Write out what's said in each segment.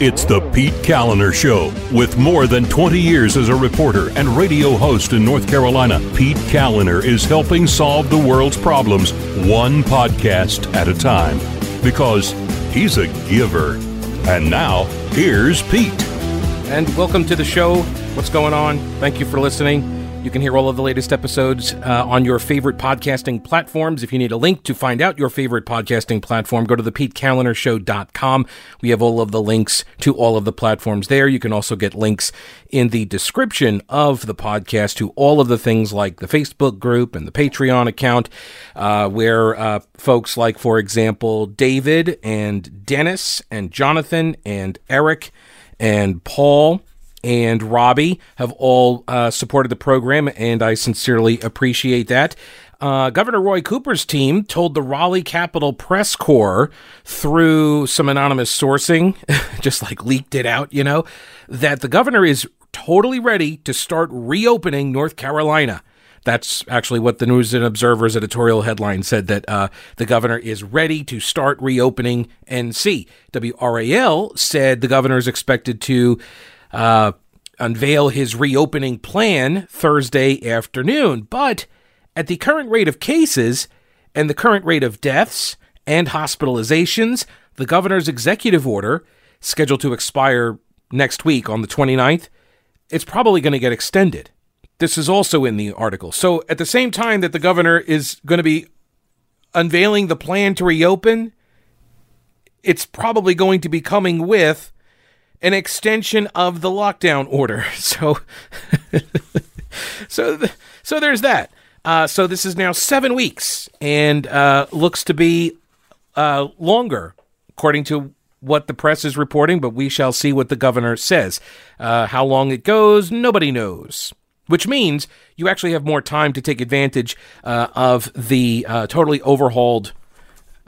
It's the Pete Kaliner Show. With more than 20 years as a reporter and radio host in North Carolina, Pete Kaliner is helping solve the world's problems one podcast at a time. Because he's a giver. And now, here's Pete. And welcome to the show. What's going on? Thank you for listening. You can hear all of the latest episodes uh, on your favorite podcasting platforms. If you need a link to find out your favorite podcasting platform, go to the PeteKalinershow.com. We have all of the links to all of the platforms there. You can also get links in the description of the podcast to all of the things like the Facebook group and the Patreon account, uh, where uh, folks like, for example, David and Dennis and Jonathan and Eric and Paul and Robbie have all uh, supported the program, and I sincerely appreciate that. Uh, Governor Roy Cooper's team told the Raleigh Capital Press Corps through some anonymous sourcing, just like leaked it out, you know, that the governor is totally ready to start reopening North Carolina. That's actually what the News and Observer's editorial headline said that uh, the governor is ready to start reopening NC. WRAL said the governor is expected to uh, unveil his reopening plan Thursday afternoon. But at the current rate of cases and the current rate of deaths and hospitalizations, the governor's executive order, scheduled to expire next week on the 29th, it's probably going to get extended. This is also in the article. So, at the same time that the governor is going to be unveiling the plan to reopen, it's probably going to be coming with an extension of the lockdown order. So, so, so there's that. Uh, so this is now seven weeks and uh, looks to be uh, longer, according to what the press is reporting. But we shall see what the governor says. Uh, how long it goes, nobody knows. Which means you actually have more time to take advantage uh, of the uh, totally overhauled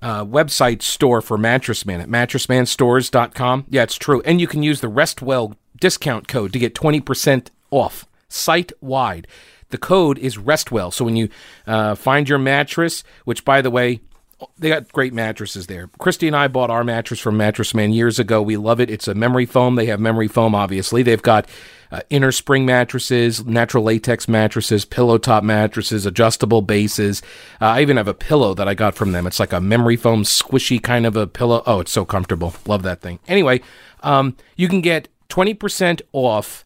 uh, website store for Mattress Man at mattressmanstores.com. Yeah, it's true. And you can use the Restwell discount code to get 20% off site wide. The code is Restwell. So when you uh, find your mattress, which by the way, they got great mattresses there. Christy and I bought our mattress from Mattress Man years ago. We love it. It's a memory foam. They have memory foam, obviously. They've got uh, inner spring mattresses, natural latex mattresses, pillow top mattresses, adjustable bases. Uh, I even have a pillow that I got from them. It's like a memory foam, squishy kind of a pillow. Oh, it's so comfortable. Love that thing. Anyway, um, you can get 20% off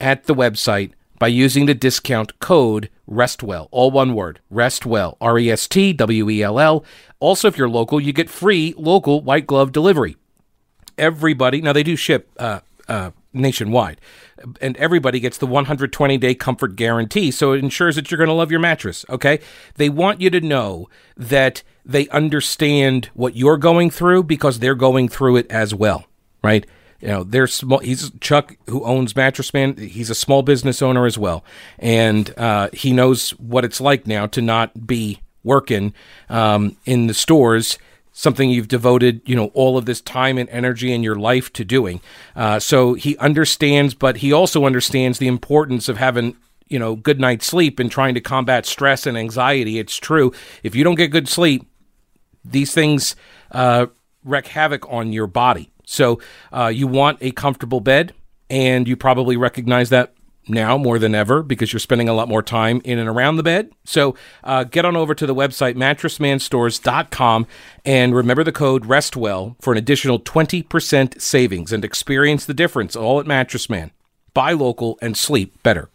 at the website by using the discount code RESTWELL, all one word, RESTWELL, R E S T W E L L. Also, if you're local, you get free local white glove delivery. Everybody, now they do ship uh, uh, nationwide, and everybody gets the 120 day comfort guarantee. So it ensures that you're going to love your mattress. Okay. They want you to know that they understand what you're going through because they're going through it as well. Right. You know, they're small. He's Chuck, who owns Mattress Man. He's a small business owner as well, and uh, he knows what it's like now to not be working um, in the stores something you've devoted, you know, all of this time and energy in your life to doing. Uh, so he understands, but he also understands the importance of having you know good night's sleep and trying to combat stress and anxiety. It's true. If you don't get good sleep, these things uh, wreak havoc on your body. So uh, you want a comfortable bed, and you probably recognize that now more than ever because you're spending a lot more time in and around the bed. So uh, get on over to the website mattressmanstores.com and remember the code RESTWELL for an additional 20% savings and experience the difference all at Mattress Man. Buy local and sleep better.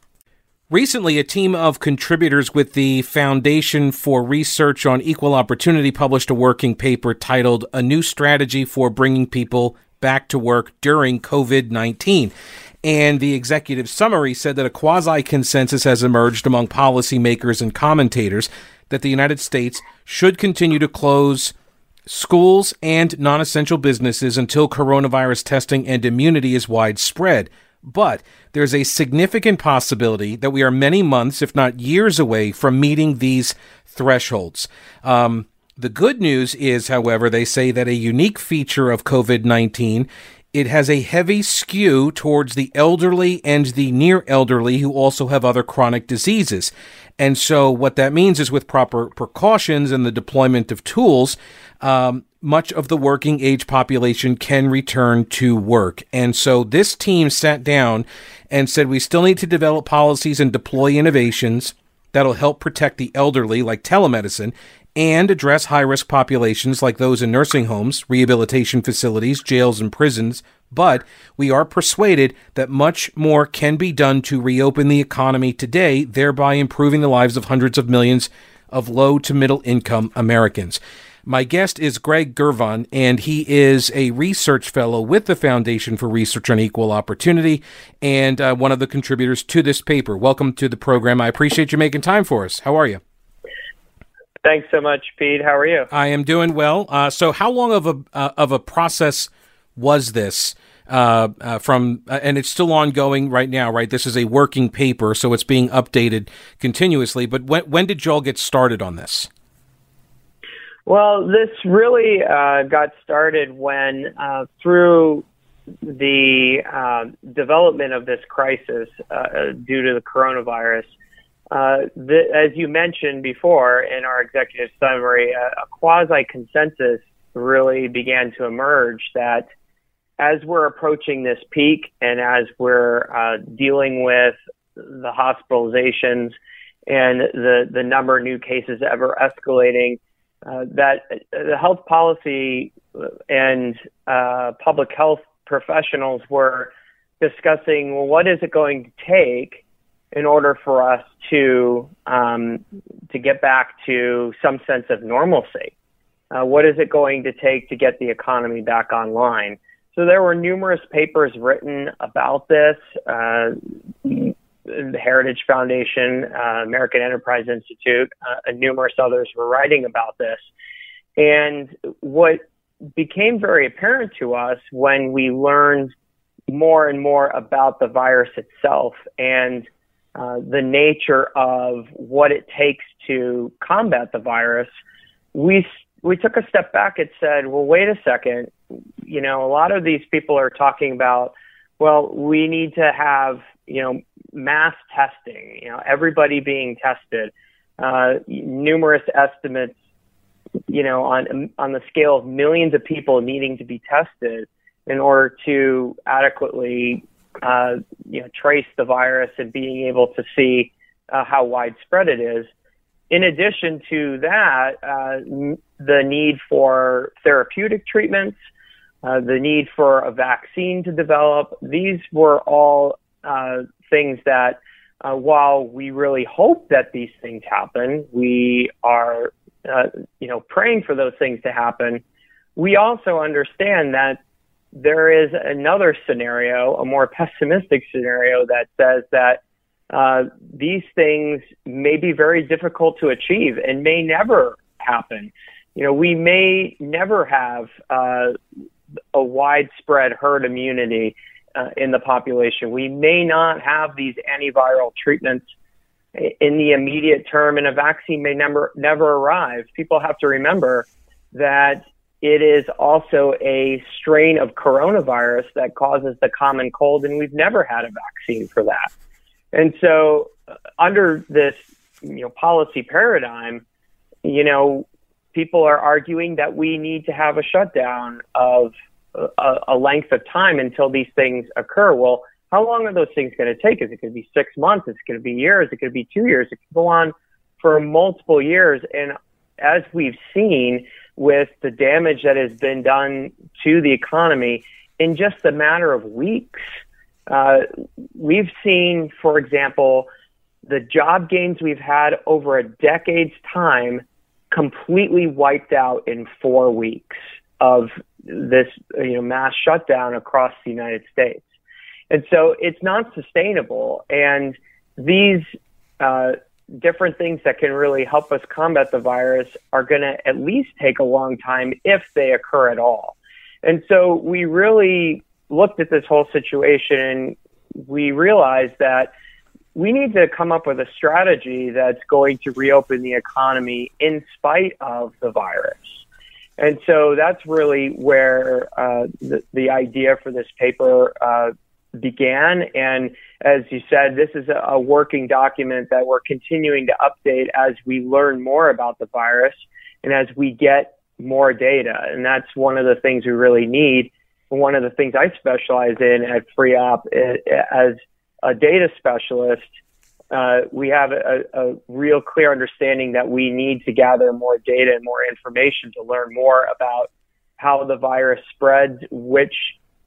Recently, a team of contributors with the Foundation for Research on Equal Opportunity published a working paper titled A New Strategy for Bringing People Back to Work During COVID 19. And the executive summary said that a quasi consensus has emerged among policymakers and commentators that the United States should continue to close schools and non essential businesses until coronavirus testing and immunity is widespread. But there's a significant possibility that we are many months, if not years, away from meeting these thresholds. Um, the good news is, however, they say that a unique feature of COVID 19 it has a heavy skew towards the elderly and the near elderly who also have other chronic diseases. And so, what that means is with proper precautions and the deployment of tools, um, much of the working age population can return to work. And so this team sat down and said we still need to develop policies and deploy innovations that'll help protect the elderly, like telemedicine, and address high risk populations like those in nursing homes, rehabilitation facilities, jails, and prisons. But we are persuaded that much more can be done to reopen the economy today, thereby improving the lives of hundreds of millions of low to middle income Americans. My guest is Gregg Girvan, and he is a research fellow with the Foundation for Research on Equal Opportunity and uh, one of the contributors to this paper. Welcome to the program. I appreciate you making time for us. How are you? Thanks so much, Pete. How are you? I am doing well. Uh, so, how long of a uh, of a process was this? Uh, uh, from uh, and it's still ongoing right now, right? This is a working paper, so it's being updated continuously. But when when did y'all get started on this? Well, this really uh, got started when, uh, through the uh, development of this crisis uh, due to the coronavirus, uh, the, as you mentioned before in our executive summary, a quasi consensus really began to emerge that as we're approaching this peak and as we're uh, dealing with the hospitalizations and the, the number of new cases ever escalating, uh, that the health policy and uh, public health professionals were discussing well, what is it going to take in order for us to um, to get back to some sense of normalcy? Uh, what is it going to take to get the economy back online? So there were numerous papers written about this. Uh, the Heritage Foundation, uh, American Enterprise Institute, uh, and numerous others were writing about this. And what became very apparent to us when we learned more and more about the virus itself and uh, the nature of what it takes to combat the virus, we we took a step back and said, well, wait a second. You know, a lot of these people are talking about, well, we need to have you know mass testing, you know, everybody being tested, uh, numerous estimates, you know, on on the scale of millions of people needing to be tested in order to adequately, uh, you know, trace the virus and being able to see uh, how widespread it is. In addition to that, uh, the need for therapeutic treatments, uh, the need for a vaccine to develop, these were all uh, things that, uh, while we really hope that these things happen, we are, uh, you know, praying for those things to happen. We also understand that there is another scenario, a more pessimistic scenario that says that uh, these things may be very difficult to achieve and may never happen. You know, we may never have uh, a widespread herd immunity uh, in the population. We may not have these antiviral treatments in the immediate term, and a vaccine may never never arrive. People have to remember that it is also a strain of coronavirus that causes the common cold, and we've never had a vaccine for that. And so, uh, under this you know policy paradigm, you know, people are arguing that we need to have a shutdown of a, a length of time until these things occur. Well, how long are those things going to take? Is it going to be six months? Is it going to be years? Is it going to be two years? It could go on for multiple years. And as we've seen with the damage that has been done to the economy in just a matter of weeks, uh, we've seen, for example, the job gains we've had over a decade's time completely wiped out in four weeks of this you know mass shutdown across the United States, and so it's not sustainable. And these uh, different things that can really help us combat the virus are going to at least take a long time if they occur at all. And so we really looked at this whole situation and we realized that we need to come up with a strategy that's going to reopen the economy in spite of the virus. And so that's really where uh, the, the idea for this paper uh, began. And as you said, this is a, a working document that we're continuing to update as we learn more about the virus and as we get more data. And that's one of the things we really need. One of the things I specialize in at FreeOp as a data specialist, uh, we have a, a, real clear understanding that we need to gather more data and more information to learn more about how the virus spreads, which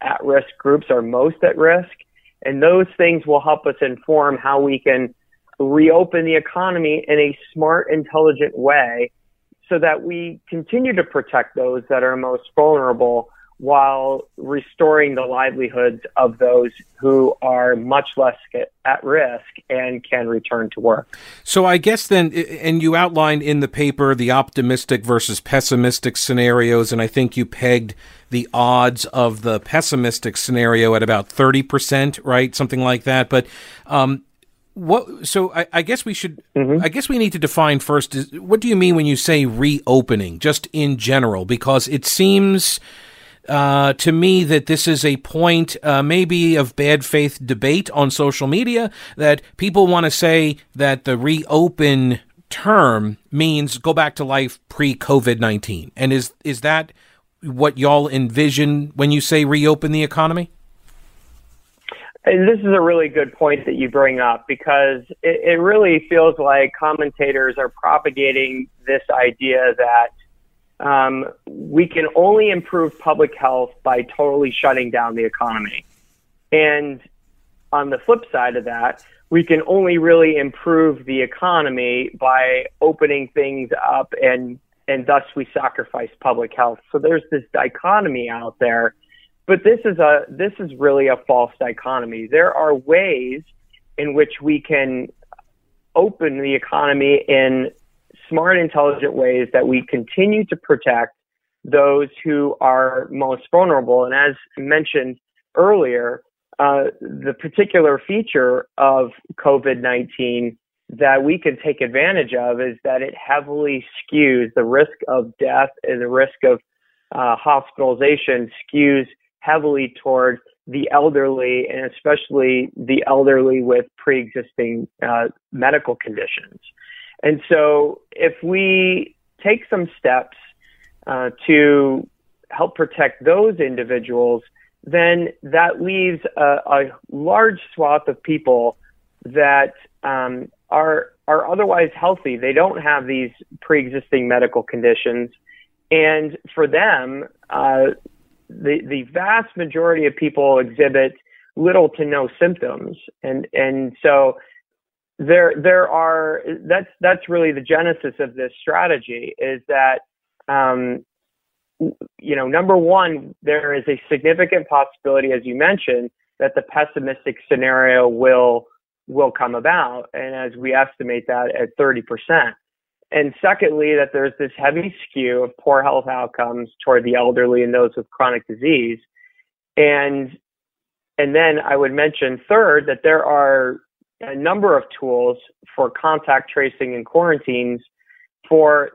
at risk groups are most at risk. And those things will help us inform how we can reopen the economy in a smart, intelligent way so that we continue to protect those that are most vulnerable while restoring the livelihoods of those who are much less at risk and can return to work. So, I guess then, and you outlined in the paper the optimistic versus pessimistic scenarios, and I think you pegged the odds of the pessimistic scenario at about 30%, right? Something like that. But, um, what so I, I, guess we should mm-hmm. i guess we need to define first is, what do you mean when you say reopening just in general because it seems uh, to me that this is a point uh, maybe of bad faith debate on social media that people want to say that the reopen term means go back to life pre COVID 19. And is, is that what y'all envision when you say reopen the economy? And this is a really good point that you bring up because it, it really feels like commentators are propagating this idea that um, we can only improve public health by totally shutting down the economy. And on the flip side of that, we can only really improve the economy by opening things up and and thus we sacrifice public health. So there's this dichotomy out there, but this is a this is really a false dichotomy. There are ways in which we can open the economy in smart, intelligent ways that we continue to protect those who are most vulnerable. And as mentioned earlier, uh, the particular feature of COVID 19 that we can take advantage of is that it heavily skews the risk of death and the risk of uh, hospitalization skews heavily toward the elderly and especially the elderly with pre-existing uh, medical conditions. And so if we take some steps uh, to help protect those individuals, then that leaves a, a large swath of people that um, are are otherwise healthy. They don't have these pre-existing medical conditions, and for them, uh, the the vast majority of people exhibit little to no symptoms, and and so there there are that's that's really the genesis of this strategy is that um, you know number one there is a significant possibility as you mentioned that the pessimistic scenario will will come about and as we estimate that at 30% and secondly that there's this heavy skew of poor health outcomes toward the elderly and those with chronic disease. And and then I would mention third that there are a number of tools for contact tracing and quarantines for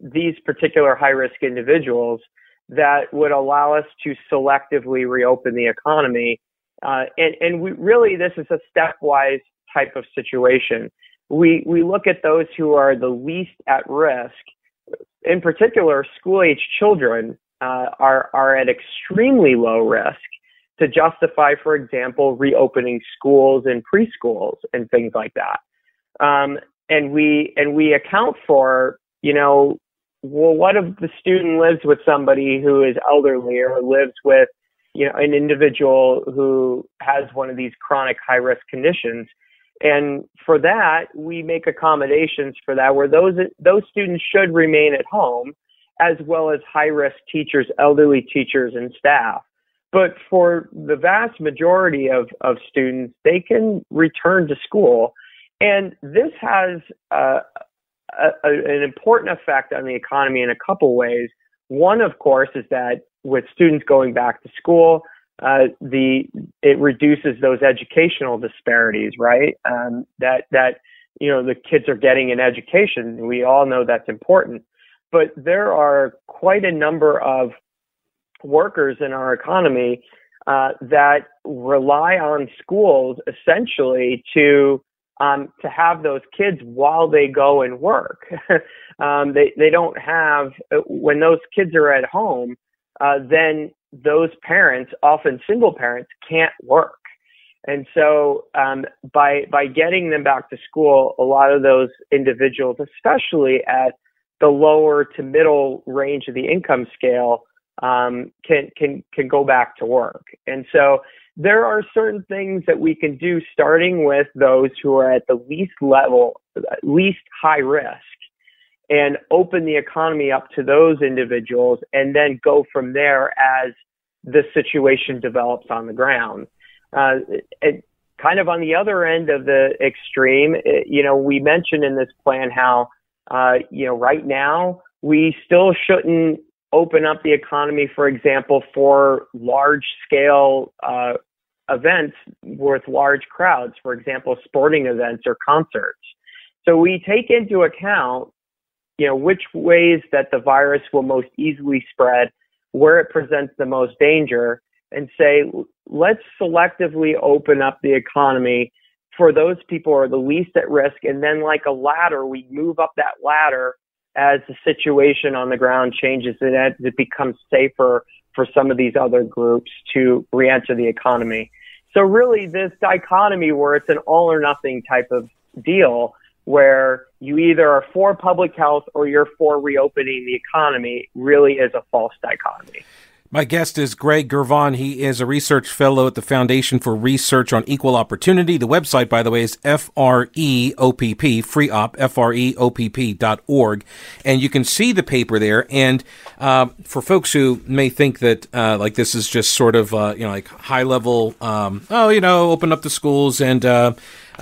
these particular high risk individuals that would allow us to selectively reopen the economy. Uh, and, and we really, this is a stepwise type of situation. We, we look at those who are the least at risk. In particular, school age children uh, are, are at extremely low risk to justify, for example, reopening schools and preschools and things like that. Um, and we and we account for, you know, well, what if the student lives with somebody who is elderly or lives with, you know, an individual who has one of these chronic high risk conditions? And for that, we make accommodations for that where those those students should remain at home, as well as high risk teachers, elderly teachers, and staff. But for the vast majority of, of students, they can return to school. And this has uh, a, a, an important effect on the economy in a couple ways. One, of course, is that with students going back to school, uh, the it reduces those educational disparities, right? Um, that that you know the kids are getting an education. We all know that's important, but there are quite a number of workers in our economy uh, that rely on schools essentially to um, to have those kids while they go and work. um, they they don't have when those kids are at home. Uh, then those parents, often single parents, can't work. And so um, by by getting them back to school, a lot of those individuals, especially at the lower to middle range of the income scale, um, can can can go back to work. And so there are certain things that we can do starting with those who are at the least level, least high risk, and open the economy up to those individuals and then go from there as the situation develops on the ground. Uh, it, kind of on the other end of the extreme, it, you know, we mentioned in this plan how, uh, you know, right now we still shouldn't open up the economy, for example, for large scale uh, events with large crowds, for example, sporting events or concerts. So we take into account, you know, which ways that the virus will most easily spread, where it presents the most danger, and say, let's selectively open up the economy for those people who are the least at risk. And then like a ladder, we move up that ladder as the situation on the ground changes and as it becomes safer for some of these other groups to re-enter the economy. So really this dichotomy where it's an all or nothing type of deal where you either are for public health or you're for reopening the economy really is a false dichotomy. My guest is Gregg Girvan. He is a research fellow at the Foundation for Research on Equal Opportunity. The website, by the way, is F-R-E-O-P-P, free op, F-R-E-O-P-P dot org. And you can see the paper there. And, uh, for folks who may think that, uh, like this is just sort of, uh, you know, like high level, um, oh, you know, open up the schools and, uh,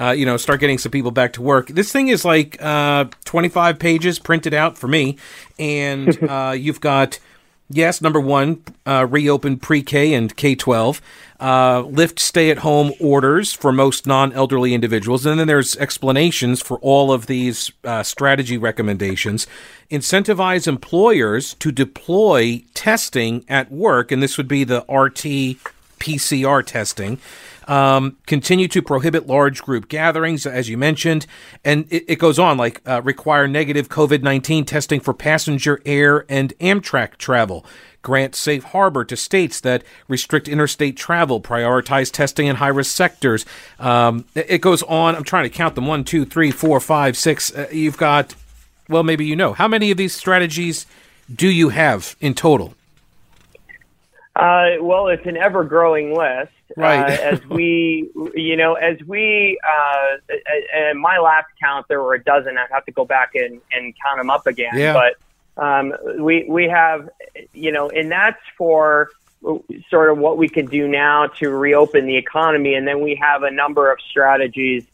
uh, you know, start getting some people back to work. This thing is like uh, 25 pages printed out for me, and you've got Yes, number one, uh, reopen pre K and K 12, uh, lift stay at home orders for most non elderly individuals. And then there's explanations for all of these uh, strategy recommendations. Incentivize employers to deploy testing at work, and this would be the RT PCR testing. Um, continue to prohibit large group gatherings, as you mentioned. And it, it goes on like uh, require negative COVID 19 testing for passenger air and Amtrak travel. Grant safe harbor to states that restrict interstate travel, prioritize testing in high risk sectors. Um, it, goes on. I'm trying to count them one, two, three, four, five, six. Uh, you've got, well, maybe you know. How many of these strategies do you have in total? Uh, well, it's an ever growing list. Right. Uh, as we, you know, as we, uh, and my last count, there were a dozen. I'd have to go back and, and count them up again. Yeah. But um, we, we have, you know, and that's for sort of what we can do now to reopen the economy. And then we have a number of strategies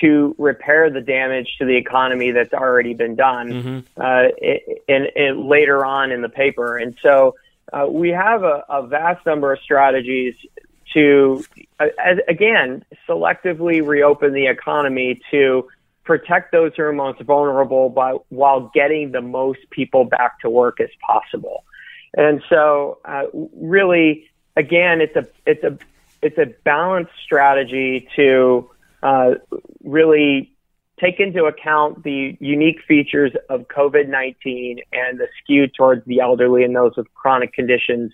to repair the damage to the economy that's already been done mm-hmm. uh, later on in the paper. And so, uh, we have a, a, vast number of strategies to, uh, again, selectively reopen the economy to protect those who are most vulnerable by, while getting the most people back to work as possible. And so, uh, really, again, it's a it's a it's a balanced strategy to uh, really take into account the unique features of COVID-19 and the skew towards the elderly and those with chronic conditions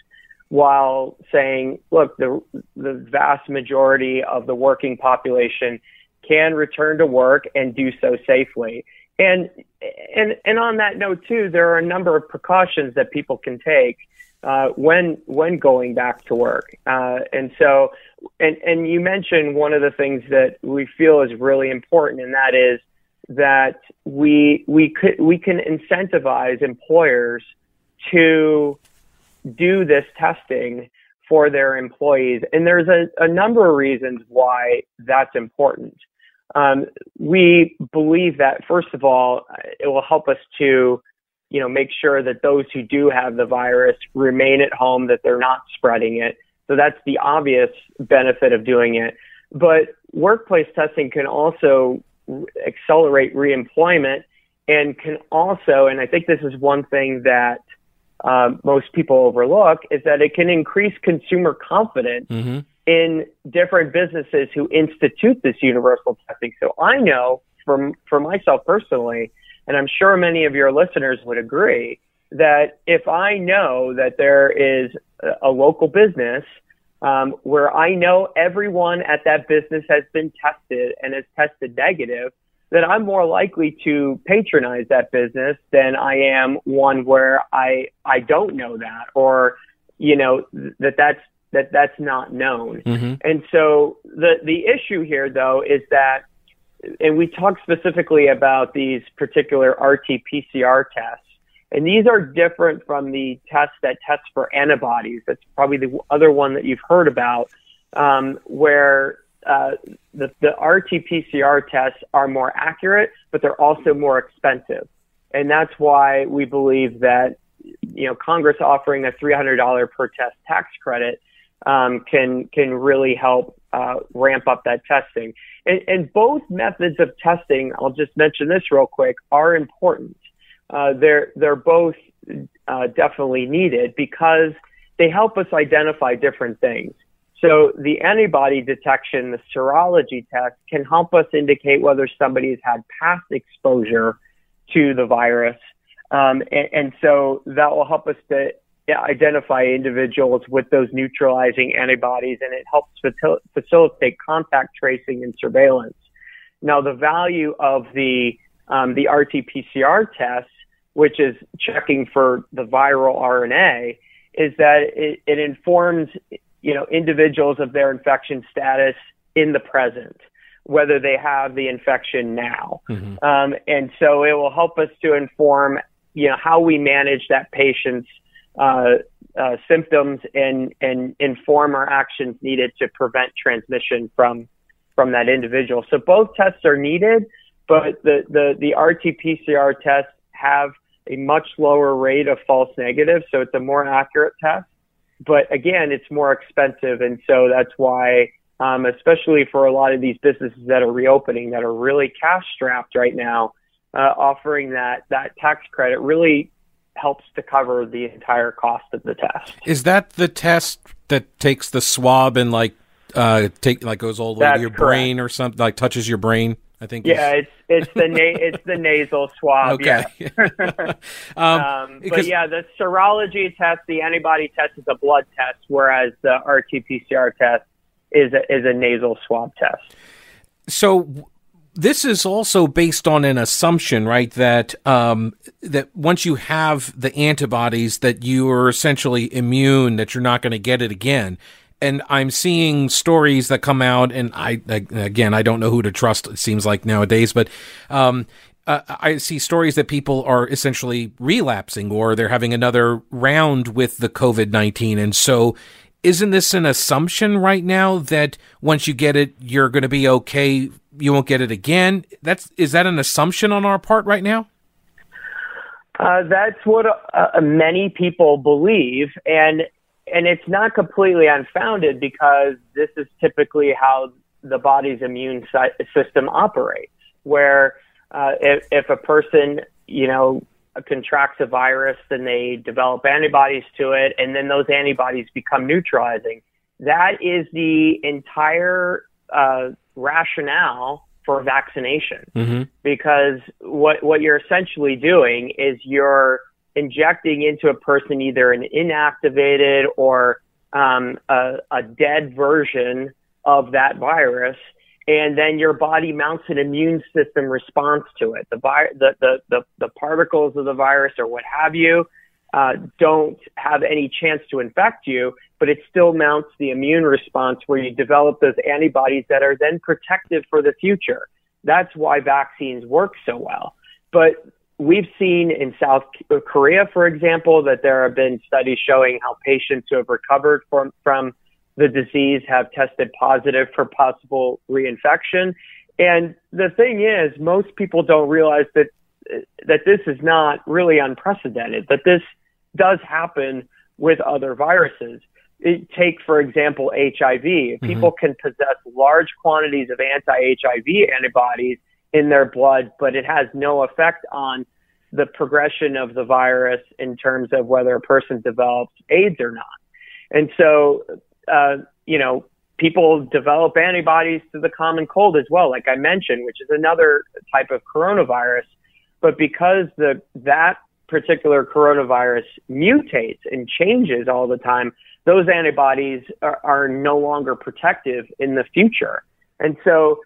while saying, look, the, the vast majority of the working population can return to work and do so safely. And, and, and on that note too, there are a number of precautions that people can take uh, when when going back to work. Uh, and so, and and you mentioned one of the things that we feel is really important, and that is that we we could we can incentivize employers to do this testing for their employees. And there's a, a number of reasons why that's important. Um, we believe that, first of all, it will help us to, you know, make sure that those who do have the virus remain at home, that they're not spreading it. So that's the obvious benefit of doing it. But workplace testing can also accelerate reemployment and can also, and I think this is one thing that um, most people overlook is that it can increase consumer confidence mm-hmm. in different businesses who institute this universal testing. So I know from for myself personally, and I'm sure many of your listeners would agree that if I know that there is a, a local business um, where I know everyone at that business has been tested and has tested negative, then I'm more likely to patronize that business than I am one where I I don't know that or you know that that's that that's not known. Mm-hmm. And so the the issue here though is that and we talk specifically about these particular RT-PCR tests and these are different from the tests that test for antibodies. That's probably the other one that you've heard about, um, where uh, the, the RT-PCR tests are more accurate, but they're also more expensive. And that's why we believe that, you know, Congress offering a $300 per test tax credit um, can can really help uh, ramp up that testing. And, and both methods of testing, I'll just mention this real quick, are important uh, they're they're both uh, definitely needed because they help us identify different things. So the antibody detection, the serology test, can help us indicate whether somebody has had past exposure to the virus, um, and, and so that will help us to identify individuals with those neutralizing antibodies, and it helps facilitate contact tracing and surveillance. Now, the value of the um, the RT-PCR test which is checking for the viral RNA, is that it, it informs you know individuals of their infection status in the present, whether they have the infection now, mm-hmm. um, and so it will help us to inform you know how we manage that patient's uh, uh, symptoms and and inform our actions needed to prevent transmission from from that individual. So both tests are needed, but the the the RT-PCR tests have a much lower rate of false negatives, so it's a more accurate test. But again, it's more expensive, and so that's why, um, especially for a lot of these businesses that are reopening, that are really cash strapped right now, uh, offering that that tax credit really helps to cover the entire cost of the test. Is that the test that takes the swab and like uh, take like goes all the way to your correct. brain or something, like touches your brain? I think. Yeah, it's it's the na- it's the nasal swab. Okay. Yeah. um, um, but yeah, the serology test, the antibody test, is a blood test, whereas the RT-PCR test is a, is a nasal swab test. So this is also based on an assumption, right? That um, that once you have the antibodies, that you are essentially immune, that you're not going to get it again and I'm seeing stories that come out, and I again I don't know who to trust. It seems like nowadays, but um, uh, I see stories that people are essentially relapsing or they're having another round with the COVID nineteen, and so isn't this an assumption right now that once you get it, you're going to be okay? You won't get it again. That's is that an assumption on our part right now? Uh, that's what uh, many people believe, and and it's not completely unfounded because this is typically how the body's immune system operates. Where uh, if, if a person, you know, contracts a virus, then they develop antibodies to it, and then those antibodies become neutralizing. That is the entire uh, rationale for vaccination, mm-hmm. because what what you're essentially doing is you're injecting into a person either an inactivated or um, a, a dead version of that virus, and then your body mounts an immune system response to it. The, vi- the, the, the, the particles of the virus or what have you uh, don't have any chance to infect you, but it still mounts the immune response where you develop those antibodies that are then protective for the future. That's why vaccines work so well. But we've seen in South Korea, for example, that there have been studies showing how patients who have recovered from, from the disease have tested positive for possible reinfection. And the thing is, most people don't realize that that this is not really unprecedented. That this does happen with other viruses. It, take, for example, HIV. Mm-hmm. People can possess large quantities of anti-HIV antibodies in their blood, but it has no effect on the progression of the virus in terms of whether a person develops AIDS or not. And so, uh, you know, people develop antibodies to the common cold as well, like I mentioned, which is another type of coronavirus. But because the that particular coronavirus mutates and changes all the time, those antibodies are, are no longer protective in the future. And so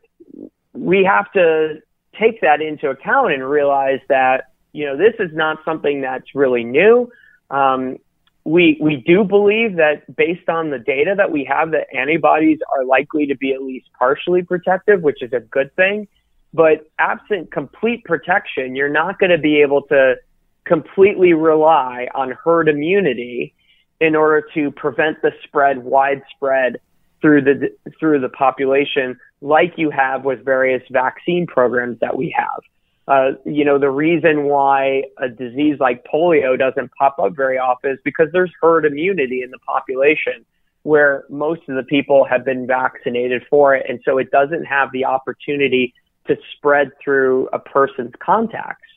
we have to take that into account and realize that, you know, this is not something that's really new. Um, we, we do believe that based on the data that we have that antibodies are likely to be at least partially protective, which is a good thing. But absent complete protection, you're not going to be able to completely rely on herd immunity in order to prevent the spread widespread through the through the population like you have with various vaccine programs that we have. Uh, you know, the reason why a disease like polio doesn't pop up very often is because there's herd immunity in the population where most of the people have been vaccinated for it. And so it doesn't have the opportunity to spread through a person's contacts.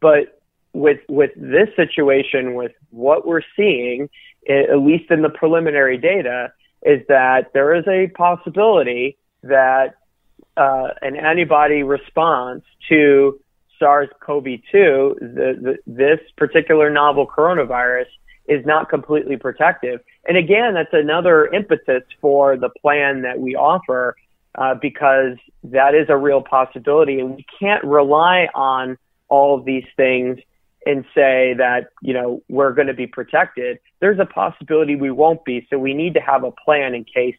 But with, with this situation, with what we're seeing, at least in the preliminary data, is that there is a possibility that uh, an antibody response to SARS-CoV-2, the, the, this particular novel coronavirus is not completely protective. And again, that's another impetus for the plan that we offer uh, because that is a real possibility, and we can't rely on all of these things and say that you know we're going to be protected. There's a possibility we won't be, so we need to have a plan in case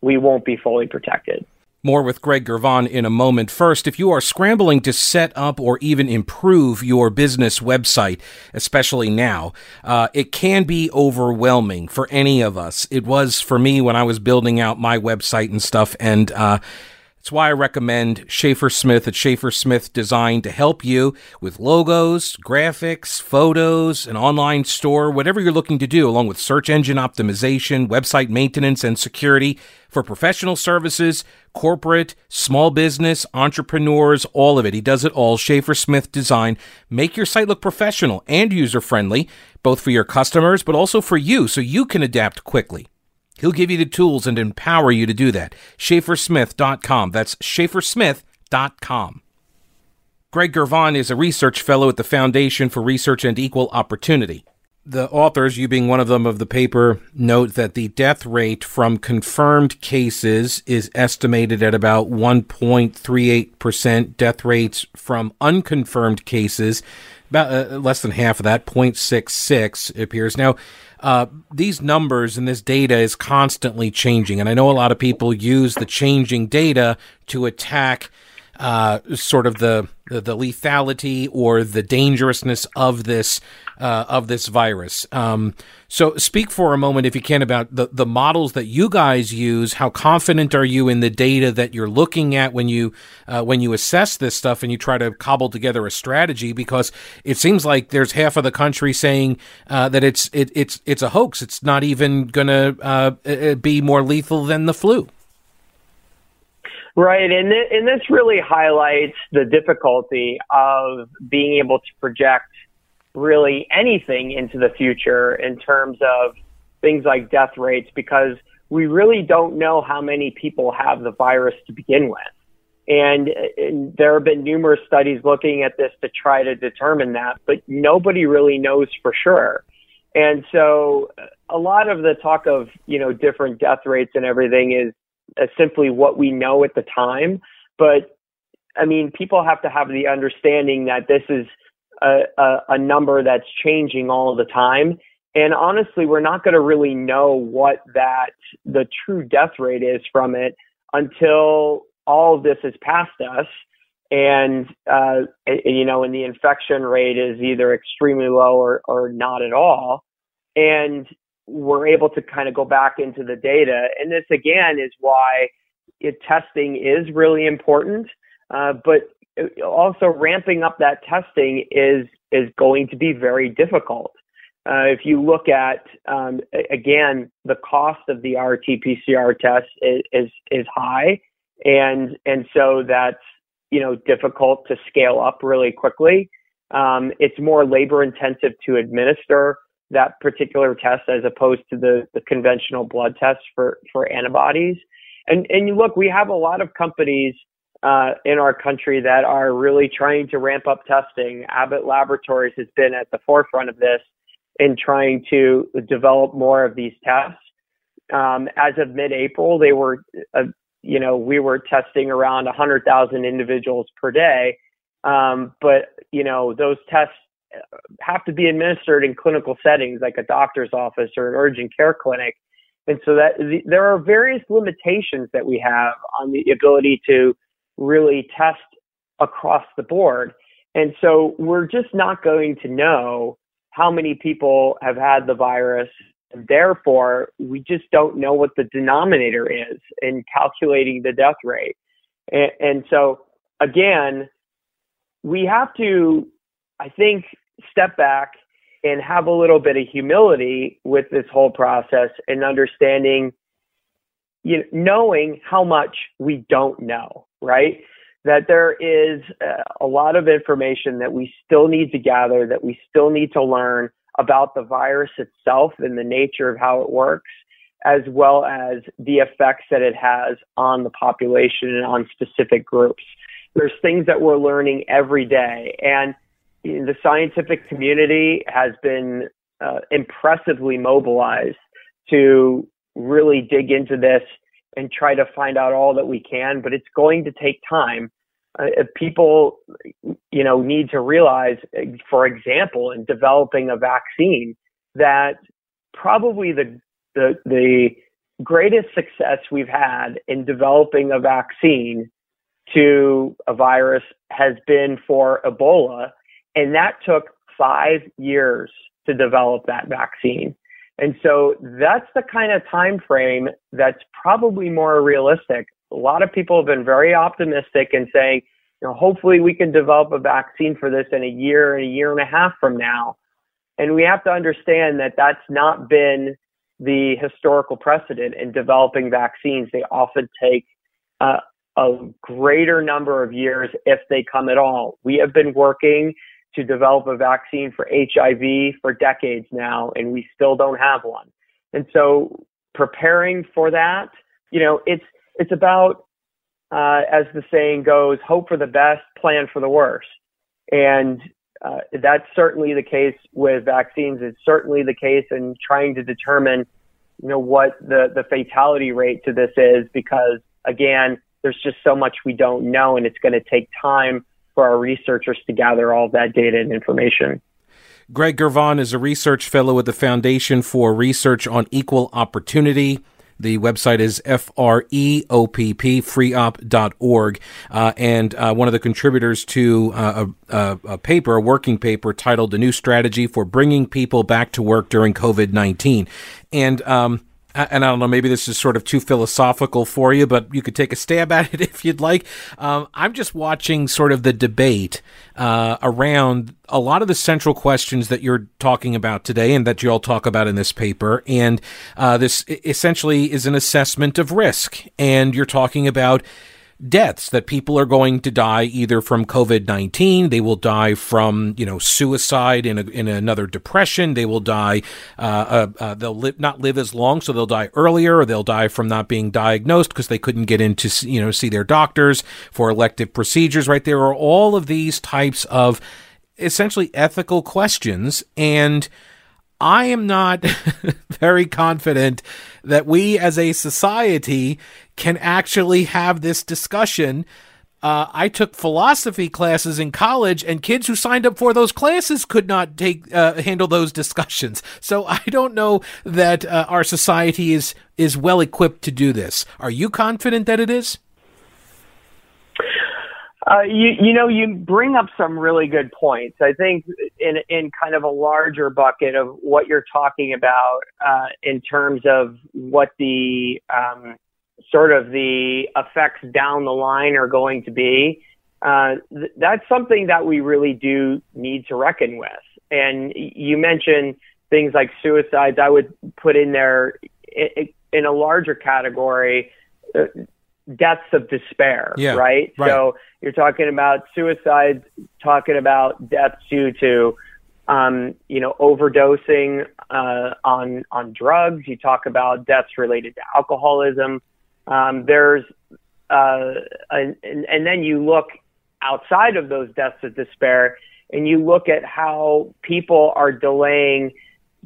we won't be fully protected. More with Gregg Girvan in a moment. First, if you are scrambling to set up or even improve your business website, especially now, uh, it can be overwhelming for any of us. It was for me when I was building out my website and stuff, and uh, that's why I recommend Schaefer Smith at Schaefer Smith Design to help you with logos, graphics, photos, an online store, whatever you're looking to do, along with search engine optimization, website maintenance, and security for professional services, corporate, small business, entrepreneurs, all of it. He does it all. Schaefer Smith Design. Make your site look professional and user friendly, both for your customers, but also for you, so you can adapt quickly. He'll give you the tools and empower you to do that. SchaeferSmith.com. That's SchaeferSmith.com. Gregg Girvan is a research fellow at the Foundation for Research and Equal Opportunity. The authors, you being one of them of the paper, note that the death rate from confirmed cases is estimated at about 1.38%. Death rates from unconfirmed cases, about uh, less than half of that, 0.66 appears. Now, uh, these numbers and this data is constantly changing. And I know a lot of people use the changing data to attack uh, sort of the, the, the lethality or the dangerousness of this uh, of this virus. Um, so, speak for a moment, if you can, about the the models that you guys use. How confident are you in the data that you're looking at when you uh, when you assess this stuff and you try to cobble together a strategy? Because it seems like there's half of the country saying uh, that it's it, it's it's a hoax. It's not even going to uh, be more lethal than the flu. Right, and th- and this really highlights the difficulty of being able to project really anything into the future in terms of things like death rates because we really don't know how many people have the virus to begin with. And, and, there have been numerous studies looking at this to try to determine that, but nobody really knows for sure. And so a lot of the talk of, you know, different death rates and everything is as simply what we know at the time. But I mean, people have to have the understanding that this is a, a, a number that's changing all the time. And honestly, we're not going to really know what that the true death rate is from it until all of this is past us. And, uh, you know, and the infection rate is either extremely low or, or not at all. And we're able to kind of go back into the data. And this again is why it, testing is really important. Uh, but also ramping up that testing is is going to be very difficult. Uh, if you look at um, again, the cost of the RT-PCR test is, is is high, and and so that's you know difficult to scale up really quickly. Um, it's more labor intensive to administer that particular test as opposed to the, the conventional blood tests for, for antibodies. And and look, we have a lot of companies uh, in our country that are really trying to ramp up testing. Abbott Laboratories has been at the forefront of this in trying to develop more of these tests. Um, as of mid-April, they were, uh, you know, we were testing around 100,000 individuals per day. Um, but you know, those tests have to be administered in clinical settings like a doctor's office or an urgent care clinic. And so that the, there are various limitations that we have on the ability to really test across the board. And so we're just not going to know how many people have had the virus. Therefore, we just don't know what the denominator is in calculating the death rate. And, and so, again, we have to, I think, step back and have a little bit of humility with this whole process and understanding, you know, knowing how much we don't know, right? That there is uh, a lot of information that we still need to gather, that we still need to learn about the virus itself and the nature of how it works, as well as the effects that it has on the population and on specific groups. There's things that we're learning every day. And the scientific community has been uh, impressively mobilized to really dig into this and try to find out all that we can, but it's going to take time. Uh, people, you know, need to realize, for example, in developing a vaccine, that probably the the the greatest success we've had in developing a vaccine to a virus has been for Ebola, and that took five years to develop that vaccine. And so that's the kind of time frame that's probably more realistic. A lot of people have been very optimistic and saying, you know, hopefully we can develop a vaccine for this in a year a year and a half from now. And we have to understand that that's not been the historical precedent in developing vaccines. They often take uh, a greater number of years if they come at all. We have been working to develop a vaccine for HIV for decades now, and we still don't have one. And so preparing for that, you know, it's, it's about, uh, as the saying goes, hope for the best, plan for the worst. And uh, that's certainly the case with vaccines. It's certainly the case in trying to determine, you know, what the, the fatality rate to this is because again, there's just so much we don't know and it's going to take time for our researchers to gather all that data and information. Gregg Girvan is a research fellow at the Foundation for Research on Equal Opportunity. The website is F-R-E-O-P-P, freopp.org, uh, and uh, one of the contributors to uh, a, a, paper, a working paper titled The New Strategy for Bringing People Back to Work During COVID-19." And um, and I don't know, maybe this is sort of too philosophical for you, but you could take a stab at it if you'd like. Um, I'm just watching sort of the debate uh, around a lot of the central questions that you're talking about today and that you all talk about in this paper. And uh, this essentially is an assessment of risk. And you're talking about deaths that people are going to die either from COVID-19, they will die from, you know, suicide in a, in another depression, they will die, uh, uh, uh, they'll live, not live as long, so they'll die earlier, or they'll die from not being diagnosed because they couldn't get in to, you know, see their doctors for elective procedures, right? There are all of these types of essentially ethical questions and, I am not very confident that we as a society can actually have this discussion. Uh, I took philosophy classes in college, and kids who signed up for those classes could not take uh, handle those discussions. So I don't know that uh, our society is is well equipped to do this. Are you confident that it is? Uh, you, you know, you bring up some really good points. I think in in kind of a larger bucket of what you're talking about uh, in terms of what the um, sort of the effects down the line are going to be. Uh, th- that's something that we really do need to reckon with. And you mentioned things like suicides. I would put in there in, in a larger category. Uh, deaths of despair, yeah, right? right? So you're talking about suicides, talking about deaths due to, um, you know, overdosing uh, on on drugs. You talk about deaths related to alcoholism. Um, there's uh, and, and then you look outside of those deaths of despair and you look at how people are delaying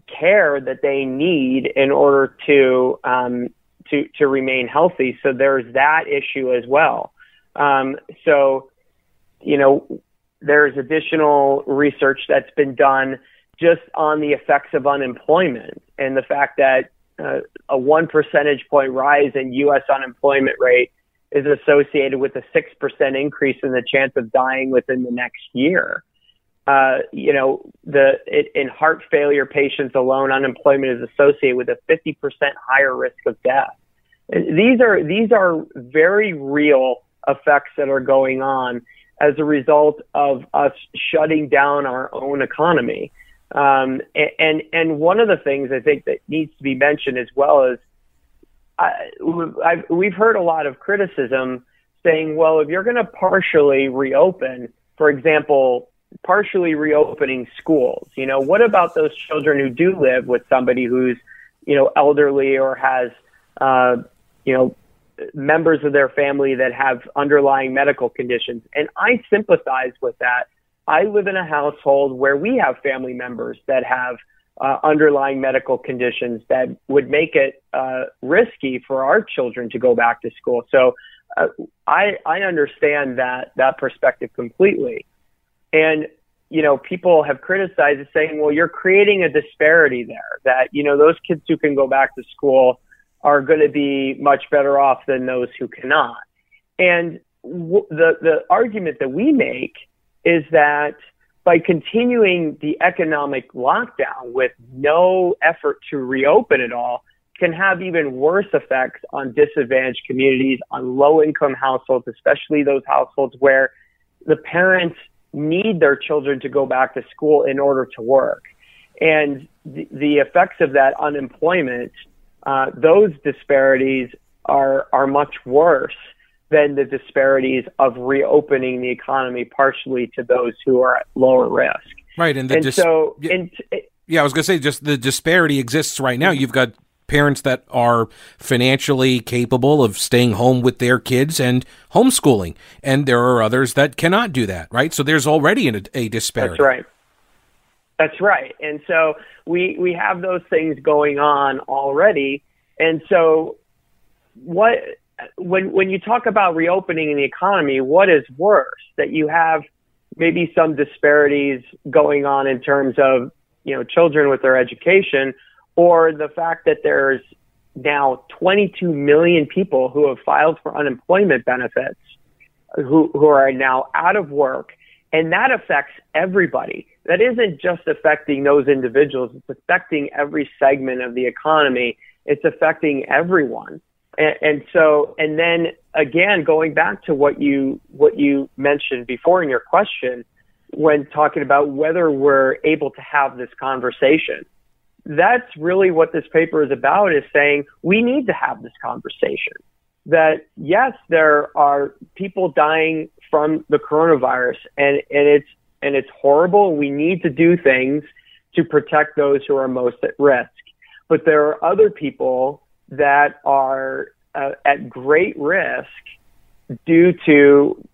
care that they need in order to um, to to remain healthy. So there's that issue as well. Um, so you know there's additional research that's been done just on the effects of unemployment and the fact that uh, a one percentage point rise in U.S. unemployment rate is associated with a 6% increase in the chance of dying within the next year. Uh, you know, the it, in heart failure patients alone, unemployment is associated with a 50% higher risk of death. These are these are very real effects that are going on as a result of us shutting down our own economy. Um, and and one of the things I think that needs to be mentioned as well is I, I've, we've heard a lot of criticism saying, well, if you're going to partially reopen, for example, partially reopening schools, you know, what about those children who do live with somebody who's, you know, elderly or has, uh, you know, members of their family that have underlying medical conditions? And I sympathize with that. I live in a household where we have family members that have uh, underlying medical conditions that would make it uh, risky for our children to go back to school. So uh, I I understand that that perspective completely, and you know people have criticized it, saying, well, you're creating a disparity there. That you know those kids who can go back to school are going to be much better off than those who cannot. And w- the the argument that we make is that by continuing the economic lockdown with no effort to reopen it all can have even worse effects on disadvantaged communities, on low income households, especially those households where the parents need their children to go back to school in order to work. And the effects of that unemployment, uh, those disparities are, are much worse than the disparities of reopening the economy partially to those who are at lower risk. Right, and, and dis- so yeah, and, yeah, I was going to say just the disparity exists right now. You've got parents that are financially capable of staying home with their kids and homeschooling, and there are others that cannot do that. Right, so there's already a, a disparity. That's right. That's right, and so we we have those things going on already, and so what when when you talk about reopening the economy, what is worse that you have maybe some disparities going on in terms of you know children with their education, or the fact that there's now 22 million people who have filed for unemployment benefits who who are now out of work, and that affects everybody. That isn't just affecting those individuals; it's affecting every segment of the economy. It's affecting everyone. And, and so, and then again, going back to what you what you mentioned before in your question, when talking about whether we're able to have this conversation, that's really what this paper is about. Is saying we need to have this conversation. That yes, there are people dying from the coronavirus, and and it's and it's horrible. We need to do things to protect those who are most at risk. But there are other people that are uh, at great risk due to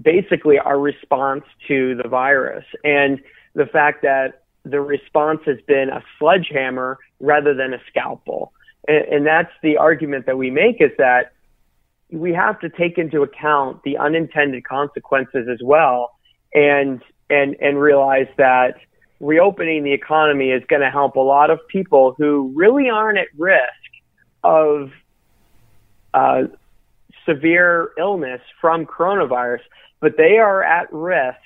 basically our response to the virus and the fact that the response has been a sledgehammer rather than a scalpel. And, and that's the argument that we make is that we have to take into account the unintended consequences as well and and and realize that reopening the economy is going to help a lot of people who really aren't at risk of uh, severe illness from coronavirus, but they are at risk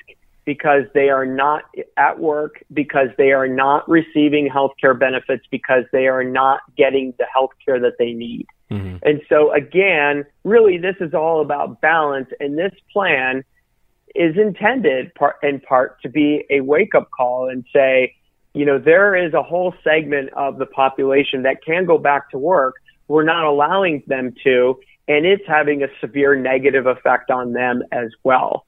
because they are not at work, because they are not receiving health care benefits, because they are not getting the health care that they need. Mm-hmm. And so, again, really, this is all about balance. And this plan is intended part, in part to be a wake up call and say, you know, there is a whole segment of the population that can go back to work, we're not allowing them to, and it's having a severe negative effect on them as well.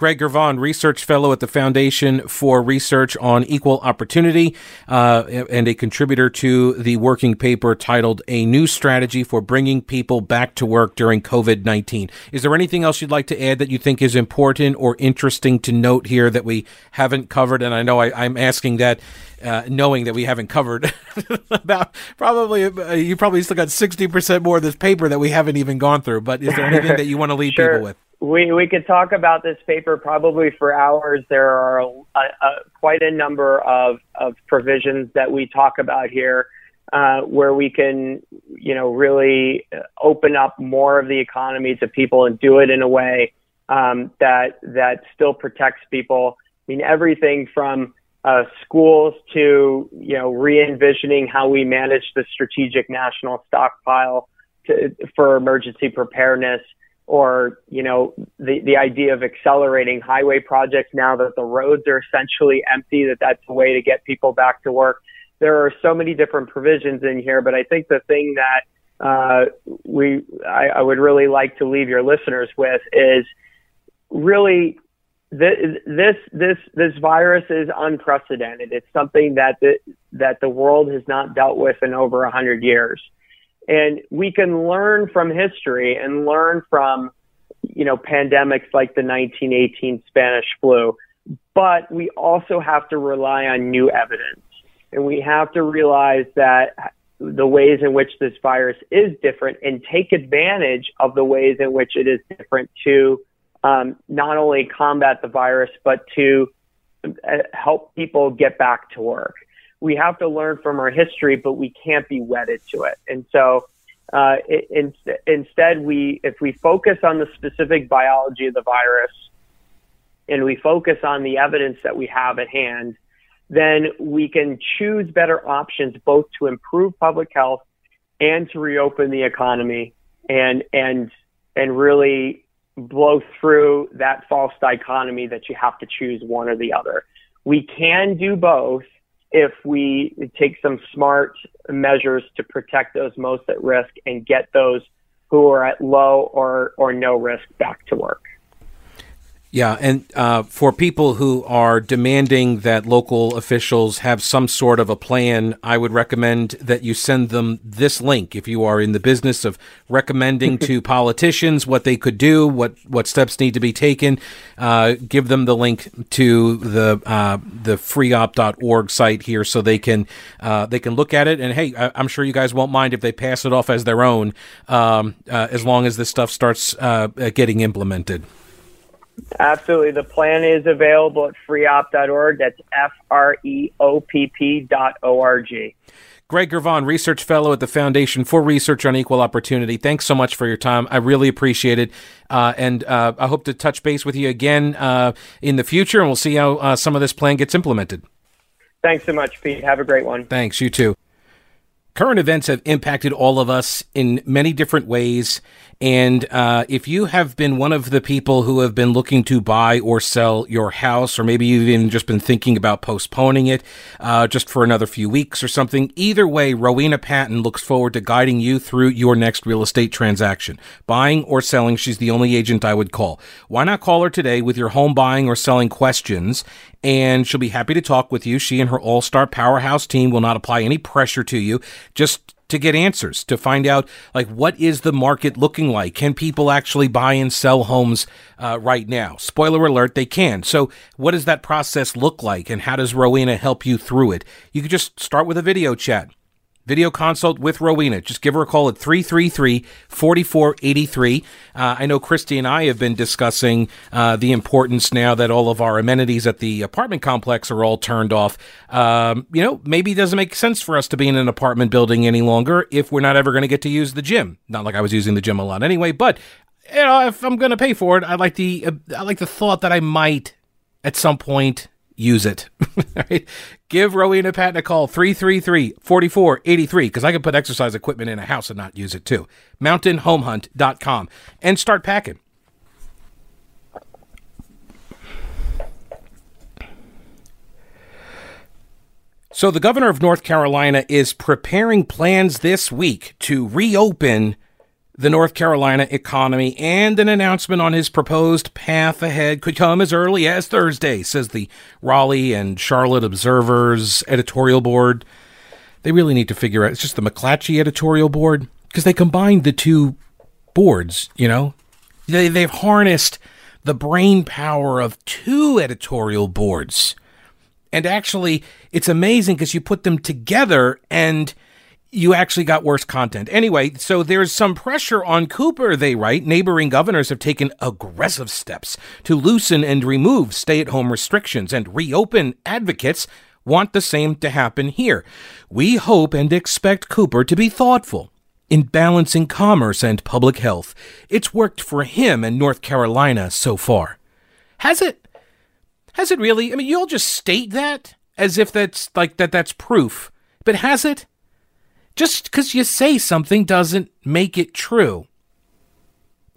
Gregg Girvan, research fellow at the Foundation for Research on Equal Opportunity, uh, and a contributor to the working paper titled A New Strategy for Bringing People Back to Work During COVID 19. Is there anything else you'd like to add that you think is important or interesting to note here that we haven't covered? And I know I, I'm asking that uh, knowing that we haven't covered about probably uh, you probably still got 60% more of this paper that we haven't even gone through but is there anything that you want to leave sure. people with we we could talk about this paper probably for hours. There are a, a, quite a number of of provisions that we talk about here uh, where we can you know really open up more of the economy to people and do it in a way um, that that still protects people. I mean everything from uh, schools to you know re-envisioning how we manage the strategic national stockpile to, for emergency preparedness, or you know the the idea of accelerating highway projects now that the roads are essentially empty. That that's a way to get people back to work. There are so many different provisions in here, but I think the thing that uh, we I, I would really like to leave your listeners with is really this this this virus is unprecedented. It's something that the that the world has not dealt with in over a hundred years, and we can learn from history and learn from you know pandemics like the 1918 Spanish flu, but we also have to rely on new evidence, and we have to realize that the ways in which this virus is different and take advantage of the ways in which it is different to um, not only combat the virus, but to uh, help people get back to work. We have to learn from our history, but we can't be wedded to it. And so, uh, in, instead, we if we focus on the specific biology of the virus, and we focus on the evidence that we have at hand, then we can choose better options both to improve public health and to reopen the economy and and and really blow through that false dichotomy that you have to choose one or the other. We can do both if we take some smart measures to protect those most at risk and get those who are at low or, or no risk back to work. Yeah, and uh, for people who are demanding that local officials have some sort of a plan, I would recommend that you send them this link. If you are in the business of recommending to politicians what they could do, what what steps need to be taken, uh, give them the link to the uh, the freopp.org site here, so they can uh, they can look at it. And hey, I, am sure you guys won't mind if they pass it off as their own, um, uh, as long as this stuff starts uh, getting implemented. Absolutely. The plan is available at freopp.org. That's F R E O P P dot O R G. Gregg Girvan, Research Fellow at the Foundation for Research on Equal Opportunity. Thanks so much for your time. I really appreciate it. Uh, and uh, I hope to touch base with you again uh, in the future, and we'll see how uh, some of this plan gets implemented. Thanks so much, Pete. Have a great one. Thanks. You too. Current events have impacted all of us in many different ways. And uh, if you have been one of the people who have been looking to buy or sell your house, or maybe you've even just been thinking about postponing it uh, just for another few weeks or something, either way, Rowena Patton looks forward to guiding you through your next real estate transaction. Buying or selling, she's the only agent I would call. Why not call her today with your home buying or selling questions? And she'll be happy to talk with you. She and her all star powerhouse team will not apply any pressure to you. Just to get answers, to find out like what is the market looking like? Can people actually buy and sell homes uh, right now? Spoiler alert, they can. So, what does that process look like, and how does Rowena help you through it? You could just start with a video chat video consult with Rowena. Just give her a call at 333 4483. Uh, I know Christy and I have been discussing uh, the importance now that all of our amenities at the apartment complex are all turned off. Um, you know, maybe it doesn't make sense for us to be in an apartment building any longer if we're not ever going to get to use the gym. Not like I was using the gym a lot anyway, but you know, if I'm going to pay for it, I like the uh, I like the thought that I might at some point use it. right? Give Rowena Patton a call, 333-4483, because I can put exercise equipment in a house and not use it too. MountainHomeHunt.com and start packing. So the governor of North Carolina is preparing plans this week to reopen the North Carolina economy and an announcement on his proposed path ahead could come as early as Thursday, says the Raleigh and Charlotte Observer's editorial board. They really need to figure out it's just the McClatchy editorial board because they combined the two boards, you know? They, they've harnessed the brain power of two editorial boards. And actually, it's amazing because you put them together and you actually got worse content. Anyway, so there's some pressure on Cooper, they write. Neighboring governors have taken aggressive steps to loosen and remove stay at home restrictions and reopen advocates want the same to happen here. We hope and expect Cooper to be thoughtful in balancing commerce and public health. It's worked for him in North Carolina so far. Has it? Has it really? I mean, you'll just state that as if that's like that that's proof. But has it? Just because you say something doesn't make it true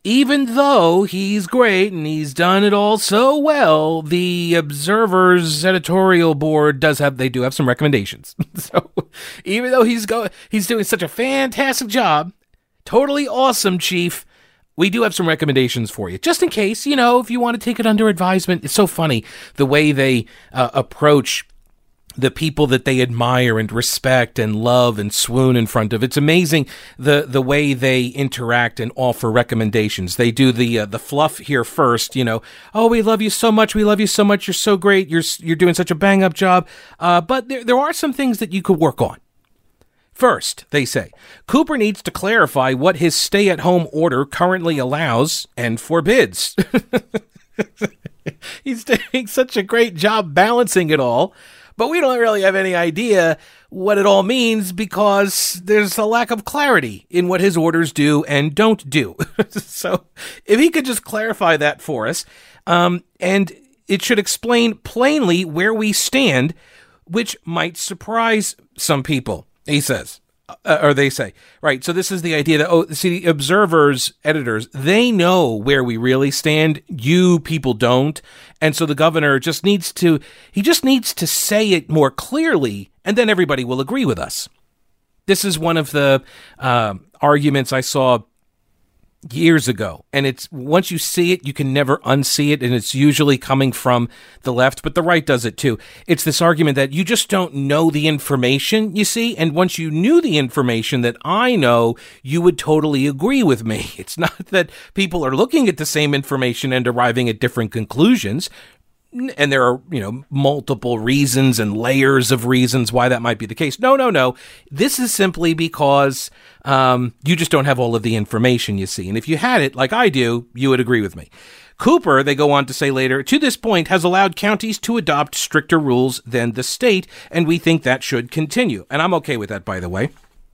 even though he's great and he's done it all so well, the Observer's editorial board does have they do have some recommendations. so even though he's go he's doing such a fantastic job, totally awesome, Chief. We do have some recommendations for you, just in case you know if you want to take it under advisement. It's so funny the way they uh, approach the people that they admire and respect and love and swoon in front of. It's amazing the the way they interact and offer recommendations. They do the uh, the fluff here first, you know. Oh, we love you so much. We love you so much. You're so great. You're you're doing such a bang up job. Uh, but there there are some things that you could work on. First, they say, Cooper needs to clarify what his stay at home order currently allows and forbids. He's doing such a great job balancing it all but we don't really have any idea what it all means because there's a lack of clarity in what his orders do and don't do. so if he could just clarify that for us, um, and it should explain plainly where we stand, which might surprise some people, he says uh, or they say, right? So this is the idea that oh, see, the observers, editors, they know where we really stand. You people don't, and so the governor just needs to he just needs to say it more clearly, and then everybody will agree with us. This is one of the uh, arguments I saw years ago. And it's once you see it you can never unsee it and it's usually coming from the left but the right does it too. It's this argument that you just don't know the information you see and once you knew the information that i know you would totally agree with me. It's not that people are looking at the same information and arriving at different conclusions and there are you know multiple reasons and layers of reasons why that might be the case. No, no, no. This is simply because um, you just don't have all of the information you see, and if you had it, like I do, you would agree with me. Cooper, they go on to say later, to this point has allowed counties to adopt stricter rules than the state, and we think that should continue. And I'm okay with that, by the way.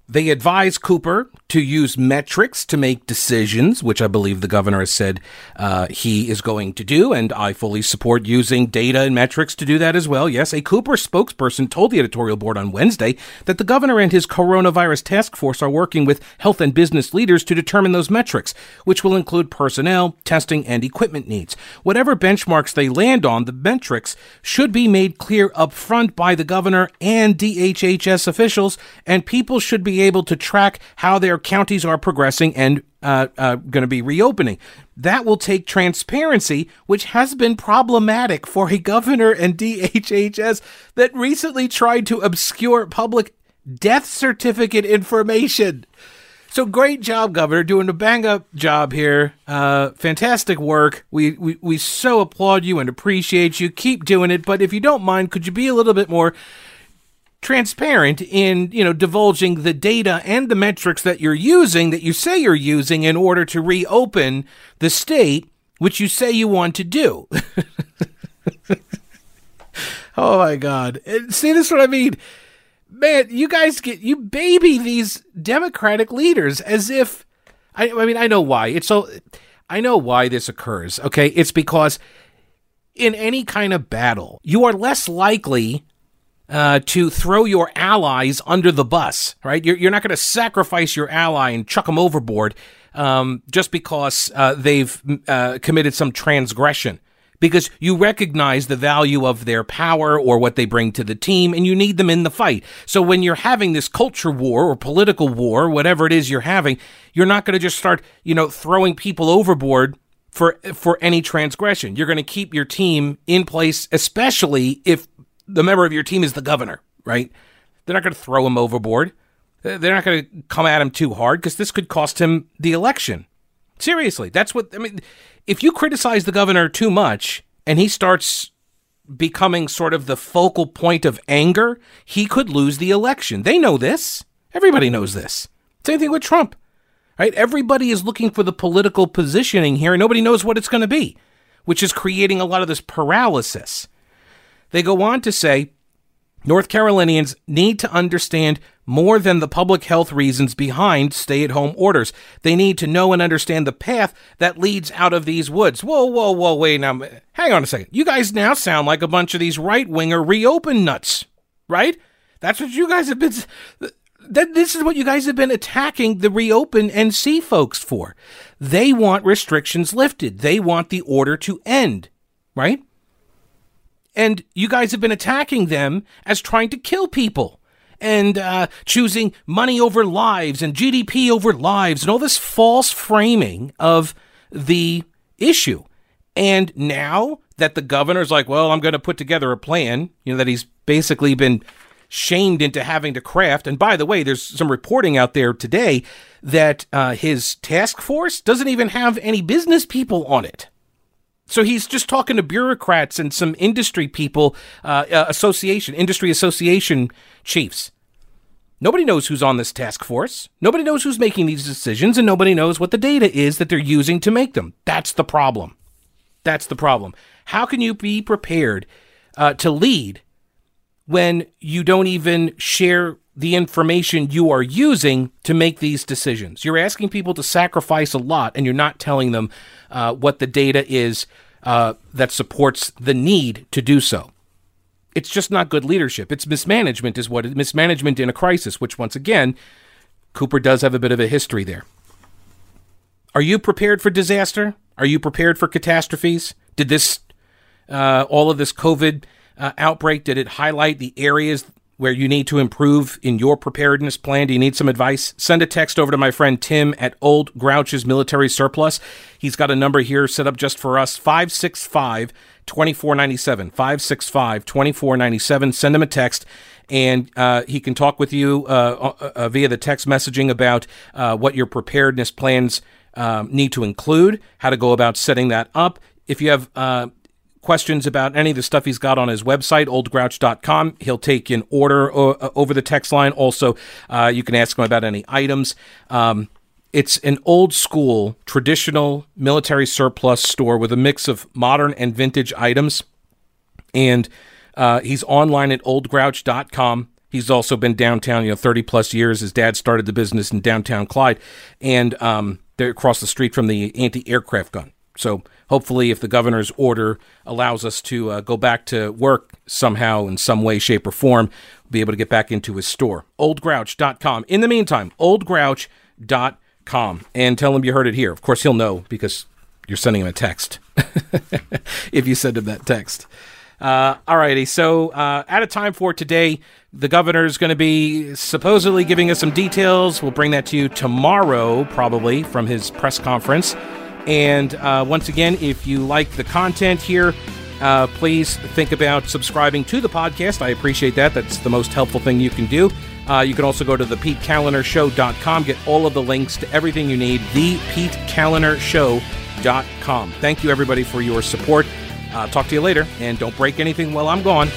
They advise Cooper to use metrics to make decisions, which I believe the governor has said uh, he is going to do, and I fully support using data and metrics to do that as well. Yes, a Cooper spokesperson told the editorial board on Wednesday that the governor and his coronavirus task force are working with health and business leaders to determine those metrics, which will include personnel, testing, and equipment needs. Whatever benchmarks they land on, the metrics should be made clear up front by the governor and DHHS officials, and people should be able to track how their counties are progressing and uh, uh, going to be reopening. That will take transparency, which has been problematic for a governor and DHHS that recently tried to obscure public death certificate information. So great job, Governor, doing a bang up job here. Uh, fantastic work. We, we we so applaud you and appreciate you. Keep doing it. But if you don't mind, could you be a little bit more transparent in you know divulging the data and the metrics that you're using that you say you're using in order to reopen the state which you say you want to do. Oh my god. Uh, see this is what i mean. Man you guys get you baby these democratic leaders as if i, I mean i know why. It's so i know why this occurs okay? It's because in any kind of battle you are less likely uh, to throw your allies under the bus, right? You're, you're not going to sacrifice your ally and chuck them overboard um, just because uh, they've uh, committed some transgression. because you recognize the value of their power or what they bring to the team and you need them in the fight. So when you're having this culture war or political war, whatever it is you're having, you're not going to just start, you know, throwing people overboard for for any transgression. You're going to keep your team in place especially if the member of your team is the governor, right? They're not going to throw him overboard. They're not going to come at him too hard because this could cost him the election. Seriously, that's what I mean. If you criticize the governor too much and he starts becoming sort of the focal point of anger, he could lose the election. They know this. Everybody knows this. Same thing with Trump. Right? Everybody is looking for the political positioning here. And nobody knows what it's going to be, which is creating a lot of this paralysis. They go on to say North Carolinians need to understand more than the public health reasons behind stay at home orders. They need to know and understand the path that leads out of these woods. Whoa, whoa, whoa, wait now. Hang on a second. You guys now sound like a bunch of these right winger reopen nuts, right? That's what you guys have been. That, this is what you guys have been attacking the ReopenNC folks for. They want restrictions lifted. They want the order to end, right? And you guys have been attacking them as trying to kill people and uh, choosing money over lives and GDP over lives and all this false framing of the issue. And now that the governor's like, well, I'm going to put together a plan, you know, that he's basically been shamed into having to craft. And by the way, there's some reporting out there today that uh, his task force doesn't even have any business people on it. So he's just talking to bureaucrats and some industry people, uh, uh, association, industry association chiefs. Nobody knows who's on this task force. Nobody knows who's making these decisions, and nobody knows what the data is that they're using to make them. That's the problem. That's the problem. How can you be prepared uh, to lead when you don't even share the information you are using to make these decisions. You're asking people to sacrifice a lot, and you're not telling them uh, what the data is uh, that supports the need to do so. It's just not good leadership. It's mismanagement, is what it, mismanagement in a crisis. Which, once again, Cooper does have a bit of a history there. Are you prepared for disaster? Are you prepared for catastrophes? Did this, uh, all of this COVID uh, outbreak, did it highlight the areas where you need to improve in your preparedness plan? Do you need some advice? Send a text over to my friend Tim at Old Grouch's Military Surplus. He's got a number here set up just for us 565 2497. 565 2497. Send him a text and uh, he can talk with you uh, uh, uh via the text messaging about uh, what your preparedness plans um, need to include, how to go about setting that up. If you have uh, questions about any of the stuff he's got on his website, oldgrouch.com. He'll take an order uh, over the text line. Also, uh, you can ask him about any items. Um, it's an old school, traditional military surplus store with a mix of modern and vintage items. And uh, he's online at oldgrouch.com. He's also been downtown, you know, 30 plus years. His dad started the business in downtown Clyde. And um, they're across the street from the anti aircraft gun. So hopefully, if the governor's order allows us to uh, go back to work somehow in some way, shape, or form, we'll be able to get back into his store. Oldgrouch.com. In the meantime, oldgrouch.com. And tell him you heard it here. Of course, he'll know because you're sending him a text if you send him that text. Uh, all righty. So, uh, out of time for today. The governor is going to be supposedly giving us some details. We'll bring that to you tomorrow, probably, from his press conference. And uh, once again, if you like the content here, uh, please think about subscribing to the podcast. I appreciate that. That's the most helpful thing you can do. Uh, you can also go to the PeteKaliner get all of the links to everything you need, the PeteKaliner Thank you, everybody, for your support. Uh, talk to you later, and don't break anything while I'm gone.